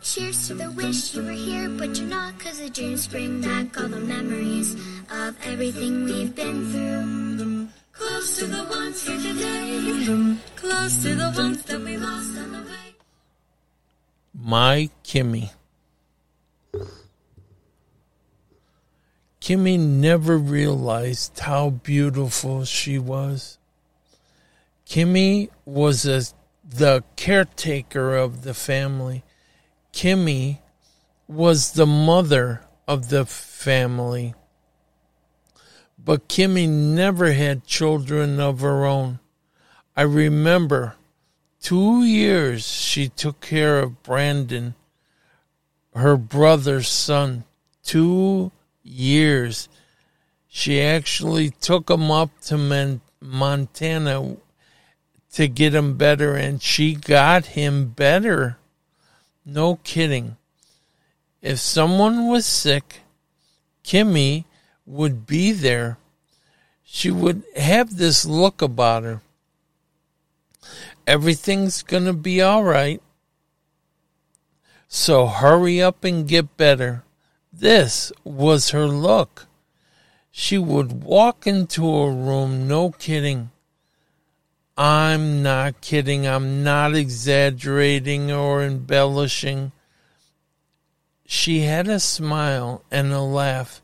Cheers to the wish you were here, but you're not, cause the dreams bring back all the memories of everything we've been through. Close to the ones here today, close to the ones that we lost on the way. My Kimmy. Kimmy never realized how beautiful she was. Kimmy was a, the caretaker of the family. Kimmy was the mother of the family. But Kimmy never had children of her own. I remember two years she took care of Brandon, her brother's son. Two years. She actually took him up to Montana to get him better, and she got him better. No kidding. If someone was sick, Kimmy would be there. She would have this look about her. Everything's going to be all right. So hurry up and get better. This was her look. She would walk into a room, no kidding. I'm not kidding. I'm not exaggerating or embellishing. She had a smile and a laugh.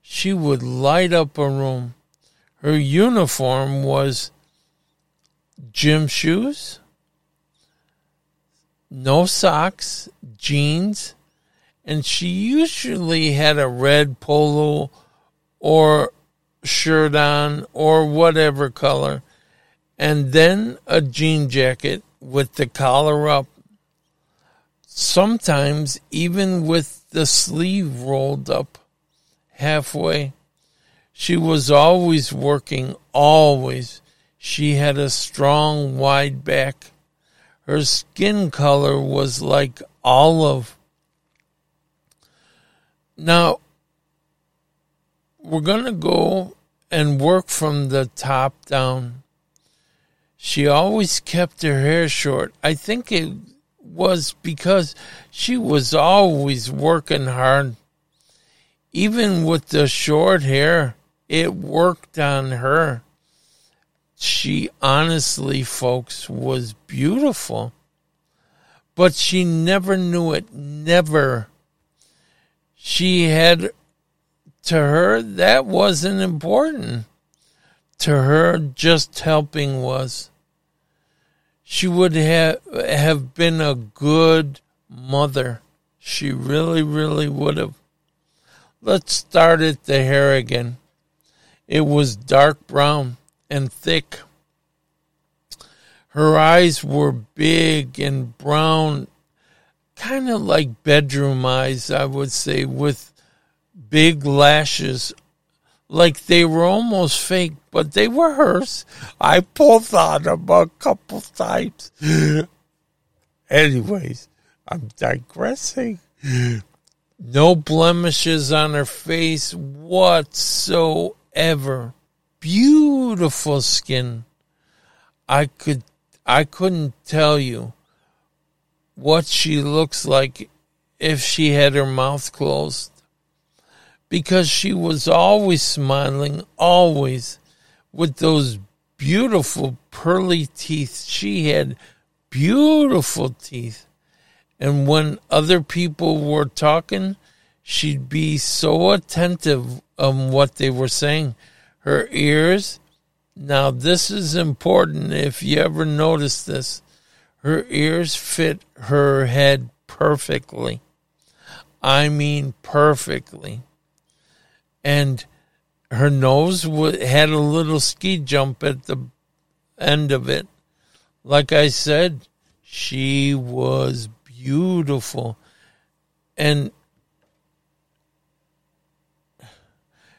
She would light up a room. Her uniform was gym shoes, no socks, jeans, and she usually had a red polo or shirt on or whatever color, and then a jean jacket with the collar up, sometimes even with the sleeve rolled up halfway. She was always working, always. She had a strong, wide back. Her skin color was like olive now, we're going to go and work from the top down. She always kept her hair short. I think it was because she was always working hard. Even with the short hair, it worked on her. She honestly, folks, was beautiful. But she never knew it. Never she had to her that wasn't important to her just helping was she would have have been a good mother. She really really would have. Let's start at the hair again. It was dark brown and thick. Her eyes were big and brown kind of like bedroom eyes, I would say, with big lashes, like they were almost fake, but they were hers. I pulled on them a couple times. Anyways, I'm digressing. No blemishes on her face whatsoever. Beautiful skin. I could I couldn't tell you what she looks like if she had her mouth closed. Because she was always smiling, always with those beautiful pearly teeth. She had beautiful teeth. And when other people were talking, she'd be so attentive on what they were saying. Her ears, now this is important if you ever notice this. Her ears fit her head perfectly. I mean, perfectly. And her nose had a little ski jump at the end of it. Like I said, she was beautiful. And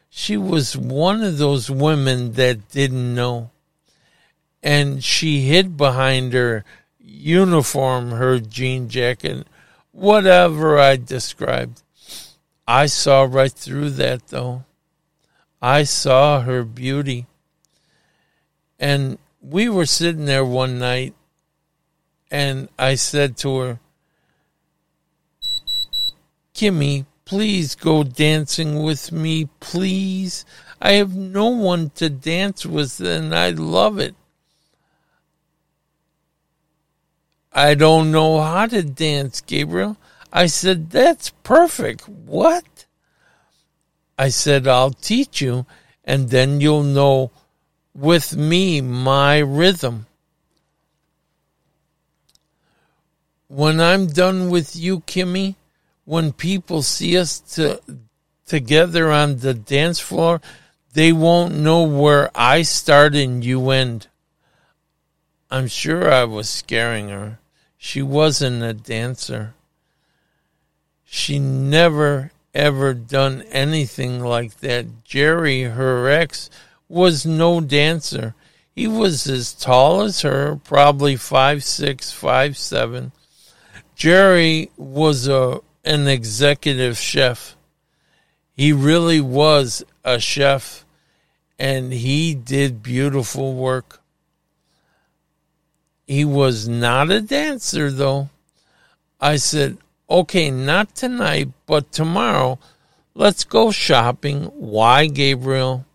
she was one of those women that didn't know. And she hid behind her uniform, her jean jacket, whatever I described. I saw right through that though. I saw her beauty. And we were sitting there one night and I said to her, Kimmy, please go dancing with me, please. I have no one to dance with and I love it. I don't know how to dance, Gabriel. I said, That's perfect. What? I said, I'll teach you, and then you'll know with me my rhythm. When I'm done with you, Kimmy, when people see us to, together on the dance floor, they won't know where I start and you end. I'm sure I was scaring her. She wasn't a dancer. She never ever done anything like that. Jerry, her ex, was no dancer. He was as tall as her, probably five six, five seven. Jerry was a an executive chef. He really was a chef and he did beautiful work. He was not a dancer, though. I said, okay, not tonight, but tomorrow, let's go shopping. Why, Gabriel?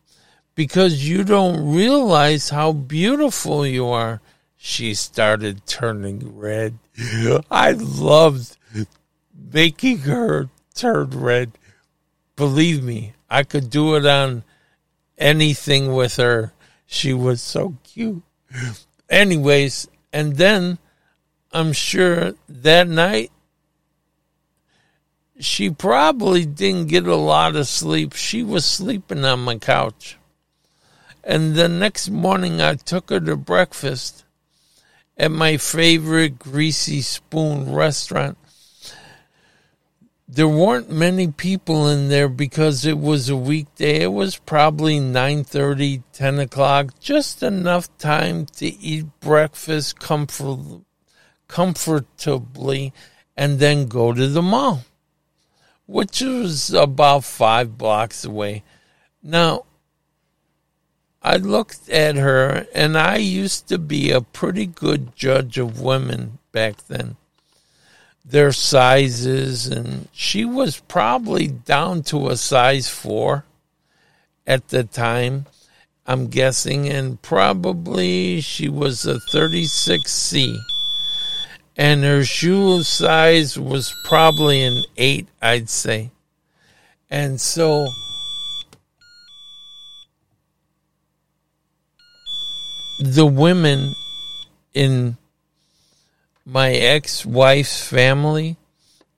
Because you don't realize how beautiful you are. She started turning red. I loved making her turn red. Believe me, I could do it on anything with her. She was so cute. Anyways, and then I'm sure that night she probably didn't get a lot of sleep. She was sleeping on my couch. And the next morning I took her to breakfast at my favorite Greasy Spoon restaurant there weren't many people in there because it was a weekday. It was probably 9.30, 10 o'clock, just enough time to eat breakfast comfort, comfortably and then go to the mall, which was about five blocks away. Now, I looked at her and I used to be a pretty good judge of women back then their sizes, and she was probably down to a size four at the time, I'm guessing, and probably she was a 36C. And her shoe size was probably an eight, I'd say. And so the women in my ex wife's family,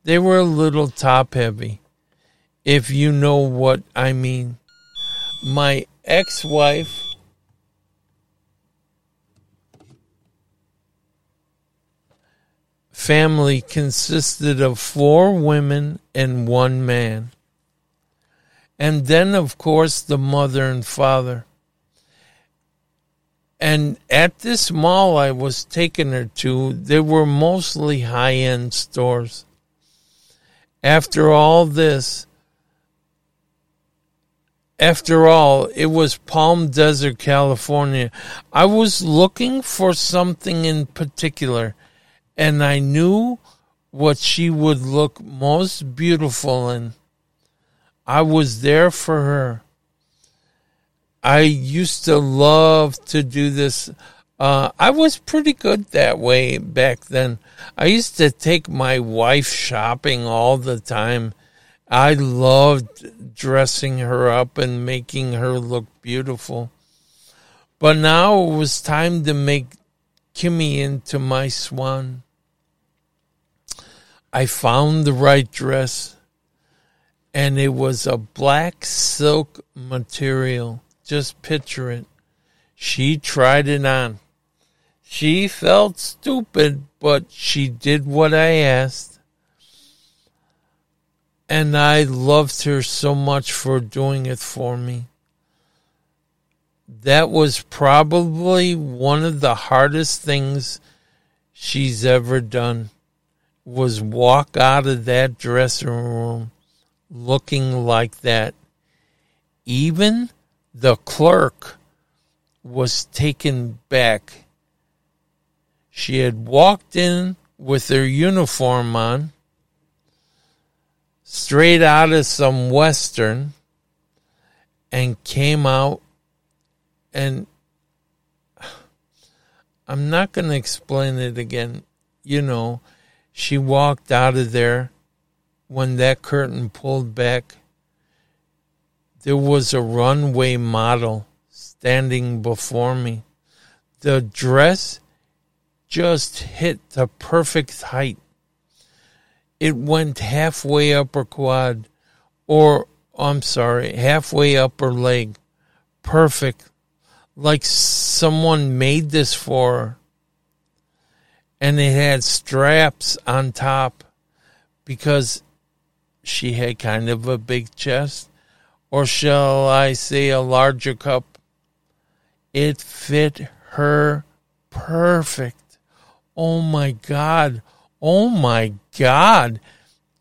they were a little top heavy, if you know what I mean. My ex wife family consisted of four women and one man. And then, of course, the mother and father. And at this mall I was taking her to, there were mostly high end stores. After all this, after all, it was Palm Desert, California. I was looking for something in particular, and I knew what she would look most beautiful in. I was there for her. I used to love to do this. Uh, I was pretty good that way back then. I used to take my wife shopping all the time. I loved dressing her up and making her look beautiful. But now it was time to make Kimmy into my swan. I found the right dress, and it was a black silk material just picture it. She tried it on. She felt stupid, but she did what I asked. And I loved her so much for doing it for me. That was probably one of the hardest things she's ever done was walk out of that dressing room looking like that. Even the clerk was taken back. She had walked in with her uniform on, straight out of some Western and came out and I'm not going to explain it again. You know, she walked out of there when that curtain pulled back. There was a runway model standing before me. The dress just hit the perfect height. It went halfway up her quad, or I'm sorry, halfway up her leg. Perfect. Like someone made this for her. And it had straps on top because she had kind of a big chest. Or shall I say a larger cup? It fit her perfect. Oh my God. Oh my God.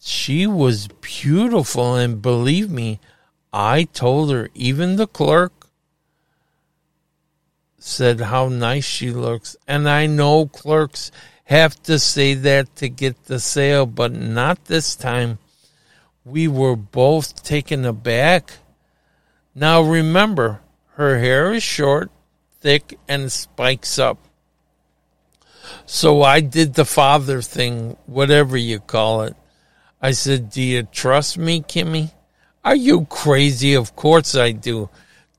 She was beautiful. And believe me, I told her, even the clerk said how nice she looks. And I know clerks have to say that to get the sale, but not this time. We were both taken aback. Now remember, her hair is short, thick, and spikes up. So I did the father thing, whatever you call it. I said, Do you trust me, Kimmy? Are you crazy? Of course I do.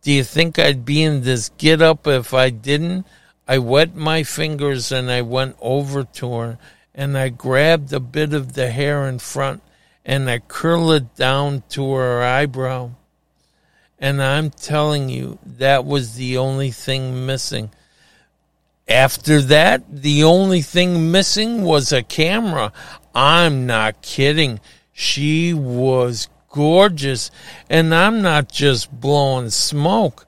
Do you think I'd be in this get up if I didn't? I wet my fingers and I went over to her and I grabbed a bit of the hair in front and I curled it down to her eyebrow. And I'm telling you, that was the only thing missing. After that, the only thing missing was a camera. I'm not kidding. She was gorgeous. And I'm not just blowing smoke.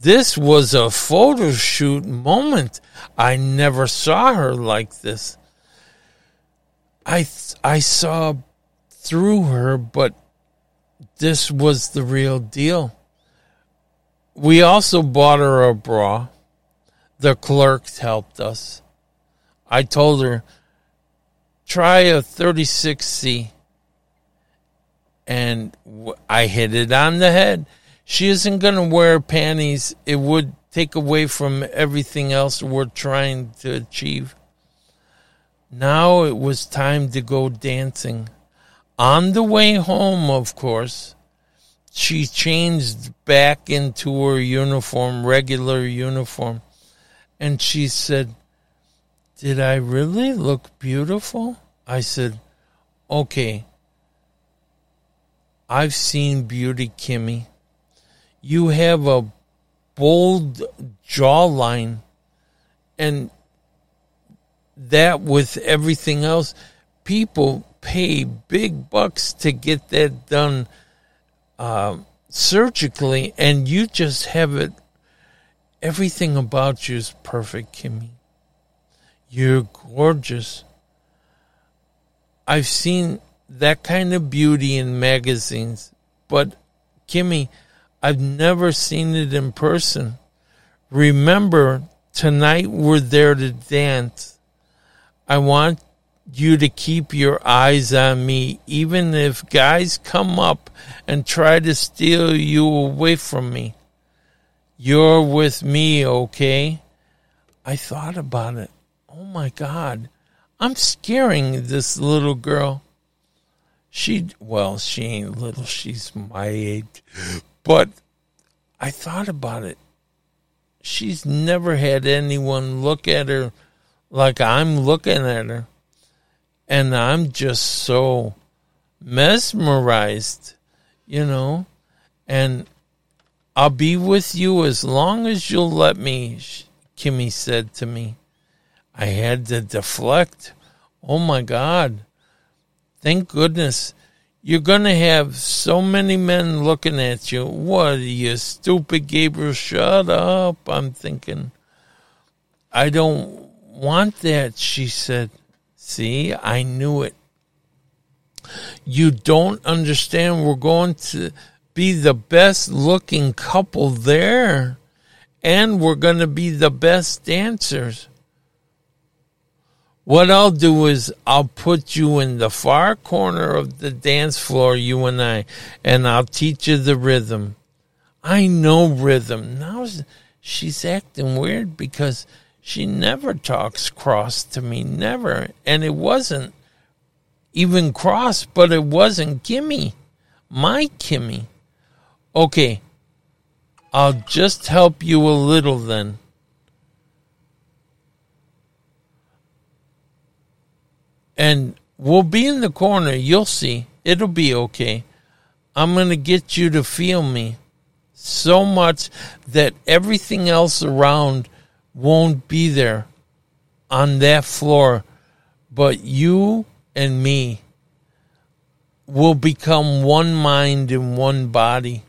This was a photo shoot moment. I never saw her like this. I I saw through her, but this was the real deal. We also bought her a bra. The clerks helped us. I told her, try a 36C. And I hit it on the head. She isn't going to wear panties. It would take away from everything else we're trying to achieve. Now it was time to go dancing. On the way home, of course, she changed back into her uniform, regular uniform, and she said, Did I really look beautiful? I said, Okay. I've seen Beauty Kimmy. You have a bold jawline, and that with everything else, people pay big bucks to get that done uh, surgically, and you just have it. Everything about you is perfect, Kimmy. You're gorgeous. I've seen that kind of beauty in magazines, but Kimmy, I've never seen it in person. Remember, tonight we're there to dance. I want you to keep your eyes on me, even if guys come up and try to steal you away from me. You're with me, okay? I thought about it. Oh my God. I'm scaring this little girl. She, well, she ain't little, she's my age. But I thought about it. She's never had anyone look at her like I'm looking at her. And I'm just so mesmerized, you know. And I'll be with you as long as you'll let me, Kimmy said to me. I had to deflect. Oh my God. Thank goodness. You're going to have so many men looking at you. What you, stupid Gabriel? Shut up. I'm thinking. I don't want that, she said. See, I knew it. You don't understand. We're going to be the best looking couple there, and we're going to be the best dancers. What I'll do is I'll put you in the far corner of the dance floor, you and I, and I'll teach you the rhythm. I know rhythm. Now she's acting weird because she never talks cross to me, never. And it wasn't even cross, but it wasn't Kimmy, my Kimmy. Okay, I'll just help you a little then. And we'll be in the corner. You'll see. It'll be okay. I'm going to get you to feel me so much that everything else around won't be there on that floor. But you and me will become one mind and one body.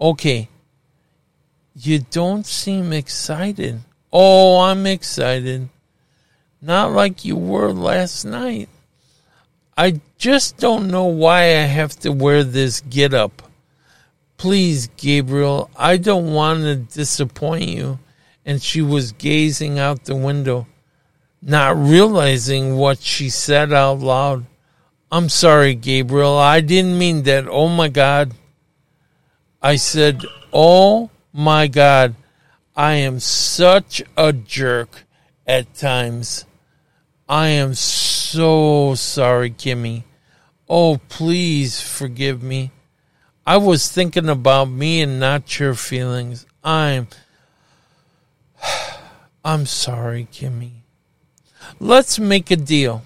Okay. You don't seem excited. Oh, I'm excited. Not like you were last night. I just don't know why I have to wear this get up. Please, Gabriel, I don't want to disappoint you. And she was gazing out the window, not realizing what she said out loud. I'm sorry, Gabriel. I didn't mean that. Oh my God. I said, Oh my God. I am such a jerk at times. I am so sorry, Kimmy. Oh, please forgive me. I was thinking about me and not your feelings. I'm. I'm sorry, Kimmy. Let's make a deal.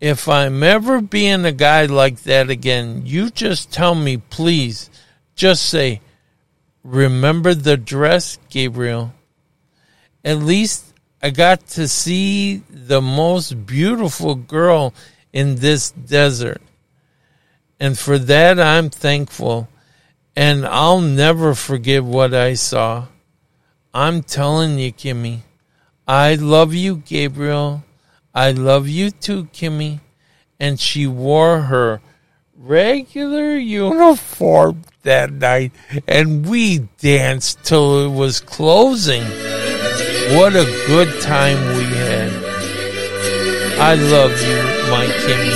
If I'm ever being a guy like that again, you just tell me, please. Just say, remember the dress, Gabriel. At least I got to see the most beautiful girl in this desert. And for that, I'm thankful. And I'll never forget what I saw. I'm telling you, Kimmy. I love you, Gabriel. I love you too, Kimmy. And she wore her regular uniform that night, and we danced till it was closing. What a good time we had. I love you, my Kimmy.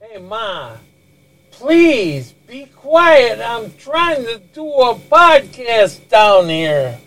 Hey, Ma, please be quiet. I'm trying to do a podcast down here.